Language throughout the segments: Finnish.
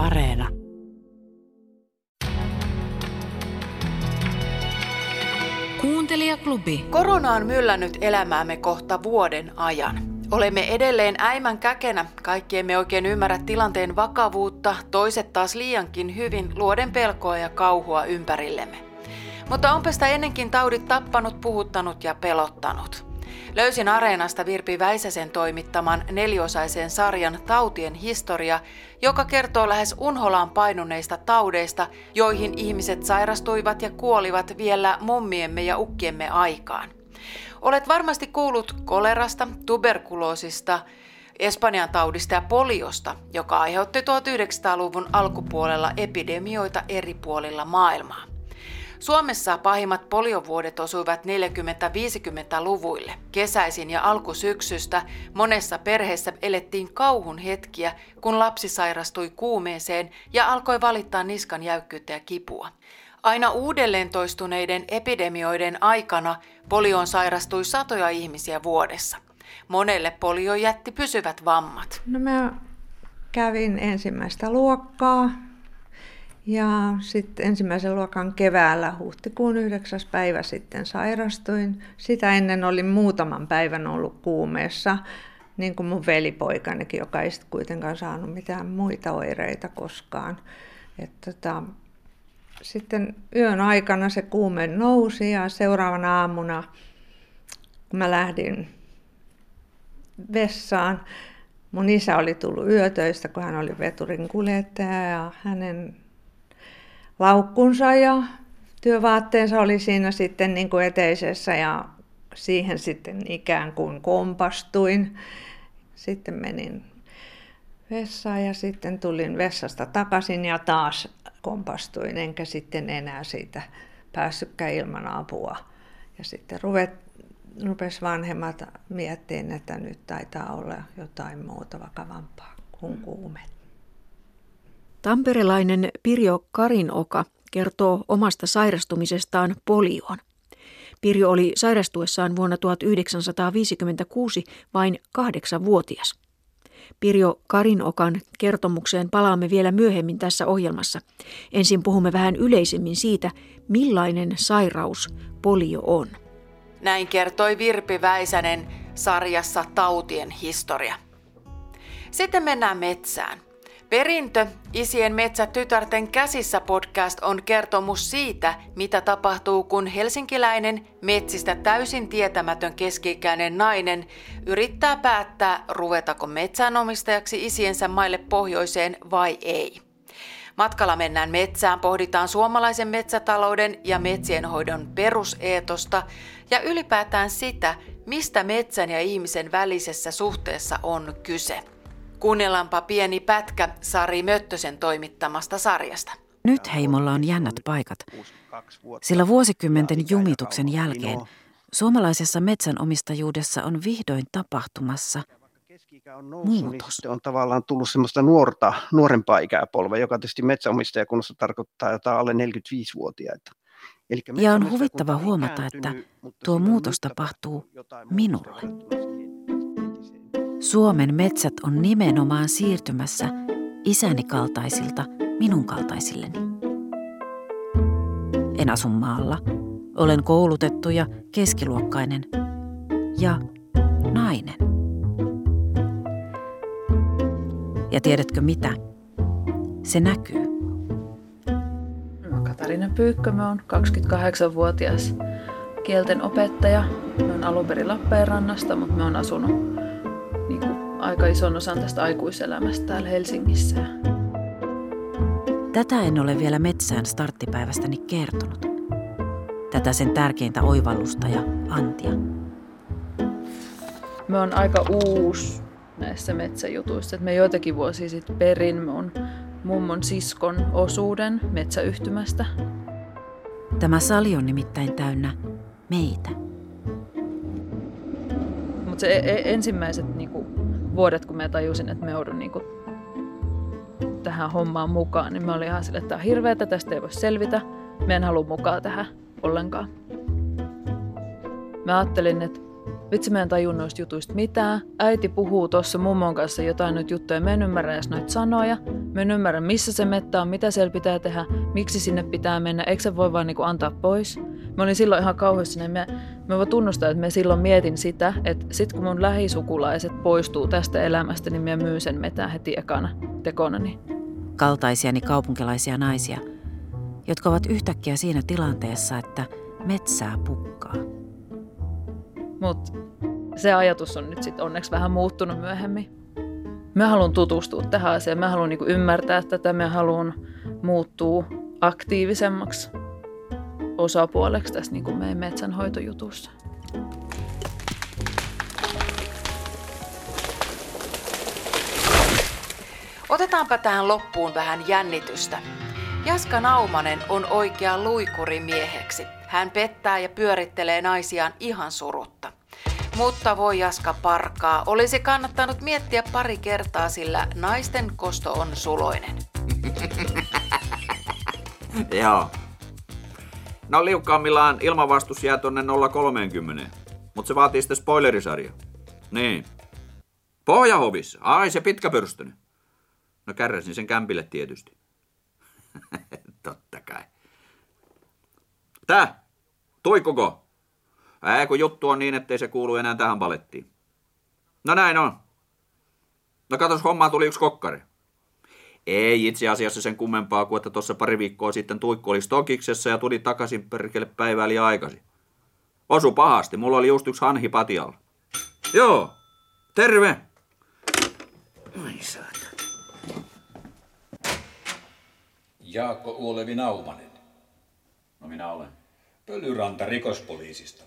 Areena. Kuuntelijaklubi. Korona on myllännyt elämäämme kohta vuoden ajan. Olemme edelleen äimän käkenä, kaikki emme oikein ymmärrä tilanteen vakavuutta, toiset taas liiankin hyvin luoden pelkoa ja kauhua ympärillemme. Mutta onpa sitä ennenkin taudit tappanut, puhuttanut ja pelottanut. Löysin Areenasta Virpi Väisäsen toimittaman neliosaisen sarjan Tautien historia, joka kertoo lähes unholaan painuneista taudeista, joihin ihmiset sairastuivat ja kuolivat vielä mummiemme ja ukkiemme aikaan. Olet varmasti kuullut kolerasta, tuberkuloosista, Espanjan taudista ja poliosta, joka aiheutti 1900-luvun alkupuolella epidemioita eri puolilla maailmaa. Suomessa pahimmat poliovuodet osuivat 40-50-luvuille. Kesäisin ja alkusyksystä monessa perheessä elettiin kauhun hetkiä, kun lapsi sairastui kuumeeseen ja alkoi valittaa niskan jäykkyyttä ja kipua. Aina uudelleen toistuneiden epidemioiden aikana polioon sairastui satoja ihmisiä vuodessa. Monelle polio jätti pysyvät vammat. No mä kävin ensimmäistä luokkaa ja sitten ensimmäisen luokan keväällä huhtikuun 9. päivä sitten sairastuin. Sitä ennen olin muutaman päivän ollut kuumeessa, niin kuin mun velipoikanikin, joka ei sitten kuitenkaan saanut mitään muita oireita koskaan. Et tota, sitten yön aikana se kuume nousi ja seuraavana aamuna, kun mä lähdin vessaan, mun isä oli tullut yötöistä, kun hän oli veturin kuljettaja ja hänen laukkunsa ja työvaatteensa oli siinä sitten niin kuin eteisessä ja siihen sitten ikään kuin kompastuin. Sitten menin vessaan ja sitten tulin vessasta takaisin ja taas kompastuin, enkä sitten enää siitä päässytkään ilman apua. Ja sitten ruvet, rupes vanhemmat miettimään, että nyt taitaa olla jotain muuta vakavampaa kuin kuume. Tamperelainen Pirjo Karinoka kertoo omasta sairastumisestaan polioon. Pirjo oli sairastuessaan vuonna 1956 vain kahdeksanvuotias. Pirjo Karinokan kertomukseen palaamme vielä myöhemmin tässä ohjelmassa. Ensin puhumme vähän yleisemmin siitä, millainen sairaus polio on. Näin kertoi Virpi Väisänen sarjassa Tautien historia. Sitten mennään metsään. Perintö, Isien metsät tytärten käsissä podcast on kertomus siitä, mitä tapahtuu, kun helsinkiläinen metsistä täysin tietämätön keski-ikäinen nainen yrittää päättää, ruvetako metsänomistajaksi isiensä maille pohjoiseen vai ei. Matkalla mennään metsään, pohditaan suomalaisen metsätalouden ja metsienhoidon peruseetosta ja ylipäätään sitä, mistä metsän ja ihmisen välisessä suhteessa on kyse. Kuunnellaanpa pieni pätkä Sari Möttösen toimittamasta sarjasta. Nyt heimolla on jännät paikat, sillä vuosikymmenten jumituksen jälkeen suomalaisessa metsänomistajuudessa on vihdoin tapahtumassa muutos. Niin on tavallaan tullut semmoista nuorta, nuorempaa ikäpolvea, joka tietysti metsäomistajakunnassa tarkoittaa jotain alle 45-vuotiaita. ja on huvittava huomata, että tuo muutos tapahtuu minulle. Suomen metsät on nimenomaan siirtymässä isäni kaltaisilta minun kaltaisilleni. En asu maalla. Olen koulutettu ja keskiluokkainen ja nainen. Ja tiedätkö mitä? Se näkyy. Katarina Pyykkö, mä oon 28-vuotias kielten opettaja. Mä oon alun perin Lappeenrannasta, mutta mä oon asunut aika ison osan tästä aikuiselämästä täällä Helsingissä. Tätä en ole vielä metsään starttipäivästäni kertonut. Tätä sen tärkeintä oivallusta ja antia. Me on aika uusi näissä metsäjutuissa. me joitakin vuosia sitten perin mun mummon siskon osuuden metsäyhtymästä. Tämä sali on nimittäin täynnä meitä. Mutta se e-, e- ensimmäiset niinku, vuodet, kun mä tajusin, että me joudun niinku, tähän hommaan mukaan, niin mä olin ihan sille, että tämä on hirveätä, tästä ei voi selvitä. Mä en halua mukaan tähän ollenkaan. Mä ajattelin, että vitsi mä en tajunnut noista jutuista mitään. Äiti puhuu tuossa mummon kanssa jotain nyt juttuja, mä en ymmärrä edes noita sanoja. Mä en ymmärrä missä se mettä on, mitä siellä pitää tehdä, miksi sinne pitää mennä, eikö se voi vaan niinku antaa pois. Mä olin silloin ihan kauhuissani. Mä, mä voin tunnustaa, että mä silloin mietin sitä, että sit kun mun lähisukulaiset poistuu tästä elämästä, niin mä myyn sen metään heti ekana tekonani. Kaltaisiani kaupunkilaisia naisia, jotka ovat yhtäkkiä siinä tilanteessa, että metsää pukkaa. Mutta se ajatus on nyt sitten onneksi vähän muuttunut myöhemmin. Mä haluan tutustua tähän asiaan, mä haluan niinku ymmärtää tätä, mä haluan muuttua aktiivisemmaksi osapuoleksi tässä niinku meidän metsänhoitojutussa. Otetaanpa tähän loppuun vähän jännitystä. Jaska Naumanen on oikea luikuri mieheksi. Hän pettää ja pyörittelee naisiaan ihan surutta. Mutta voi Jaska parkaa, olisi kannattanut miettiä pari kertaa, sillä naisten kosto on suloinen. Joo. No liukkaammillaan ilmavastus jää tonne 030, mutta se vaatii sitten spoilerisarja. Niin. Pohjahovissa. Ai se pitkäpyrstönen. No kärräsin sen kämpille tietysti. Totta kai. Tää? Toi koko? Ää, kun juttu on niin, ettei se kuulu enää tähän palettiin. No näin on. No katos, hommaa tuli yksi kokkari. Ei itse asiassa sen kummempaa kuin, että tuossa pari viikkoa sitten tuikku oli stokiksessa ja tuli takaisin perkele päivää liian aikaisin. Osu pahasti, mulla oli just yksi hanhi patialla. Joo, terve! Ai saata. Jaakko Uolevi Naumanen. No minä olen. Pölyranta rikospoliisista.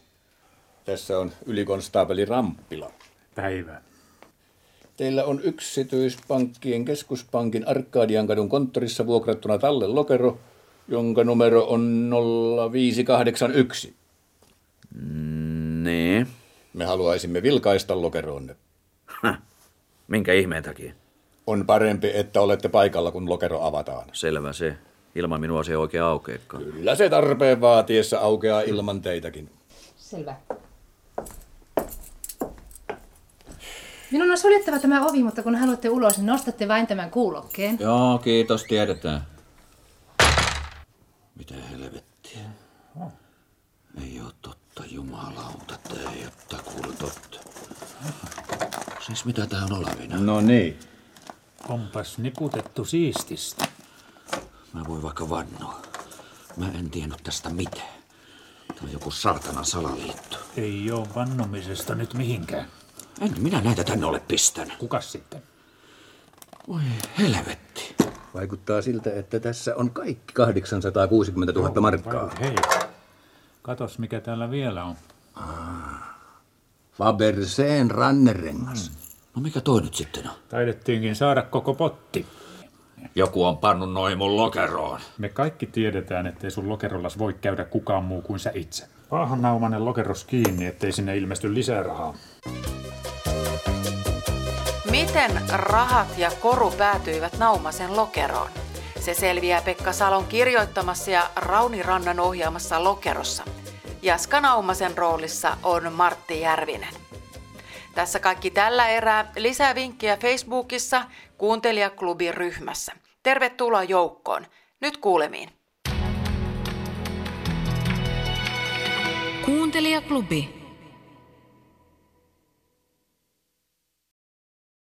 Tässä on ylikonstaapeli Ramppila. Päivä. Teillä on yksityispankkien keskuspankin Arkadiankadun konttorissa vuokrattuna talle lokero, jonka numero on 0581. Niin. Me haluaisimme vilkaista lokeroonne. Minkä ihmeen takia? On parempi, että olette paikalla, kun lokero avataan. Selvä se. Ilman minua se ei oikein aukeakaan. Kyllä se tarpeen vaatiessa aukeaa ilman teitäkin. Selvä. Minun on suljettava tämä ovi, mutta kun haluatte ulos, niin nostatte vain tämän kuulokkeen. Joo, kiitos, tiedetään. Mitä helvettiä? Ei oo totta, jumalauta, tää ei oo kuule totta. Siis mitä tää on olavina? No niin. Onpas niputettu siististi. Mä voin vaikka vannoa. Mä en tiennyt tästä mitään. Tää on joku saatanan salaliitto. Ei oo vannomisesta nyt mihinkään. En minä näitä tänne ole pistänyt. Kukas sitten? Voi helvetti. Vaikuttaa siltä, että tässä on kaikki 860 000 markkaa. Vai hei. Katos mikä täällä vielä on. Faberseen rannerengas. No mikä toi nyt sitten on? Taidettiinkin saada koko potti. Joku on pannut noin mun lokeroon. Me kaikki tiedetään, ettei sun lokerollas voi käydä kukaan muu kuin sä itse. Paahan naumanen lokeros kiinni, ettei sinne ilmesty lisää rahaa. Miten rahat ja koru päätyivät Naumasen lokeroon? Se selviää Pekka Salon kirjoittamassa ja Rauni Rannan ohjaamassa lokerossa. Jaska Naumasen roolissa on Martti Järvinen. Tässä kaikki tällä erää. Lisää vinkkejä Facebookissa Kuuntelijaklubin ryhmässä. Tervetuloa joukkoon. Nyt kuulemiin. Kuuntelijaklubi.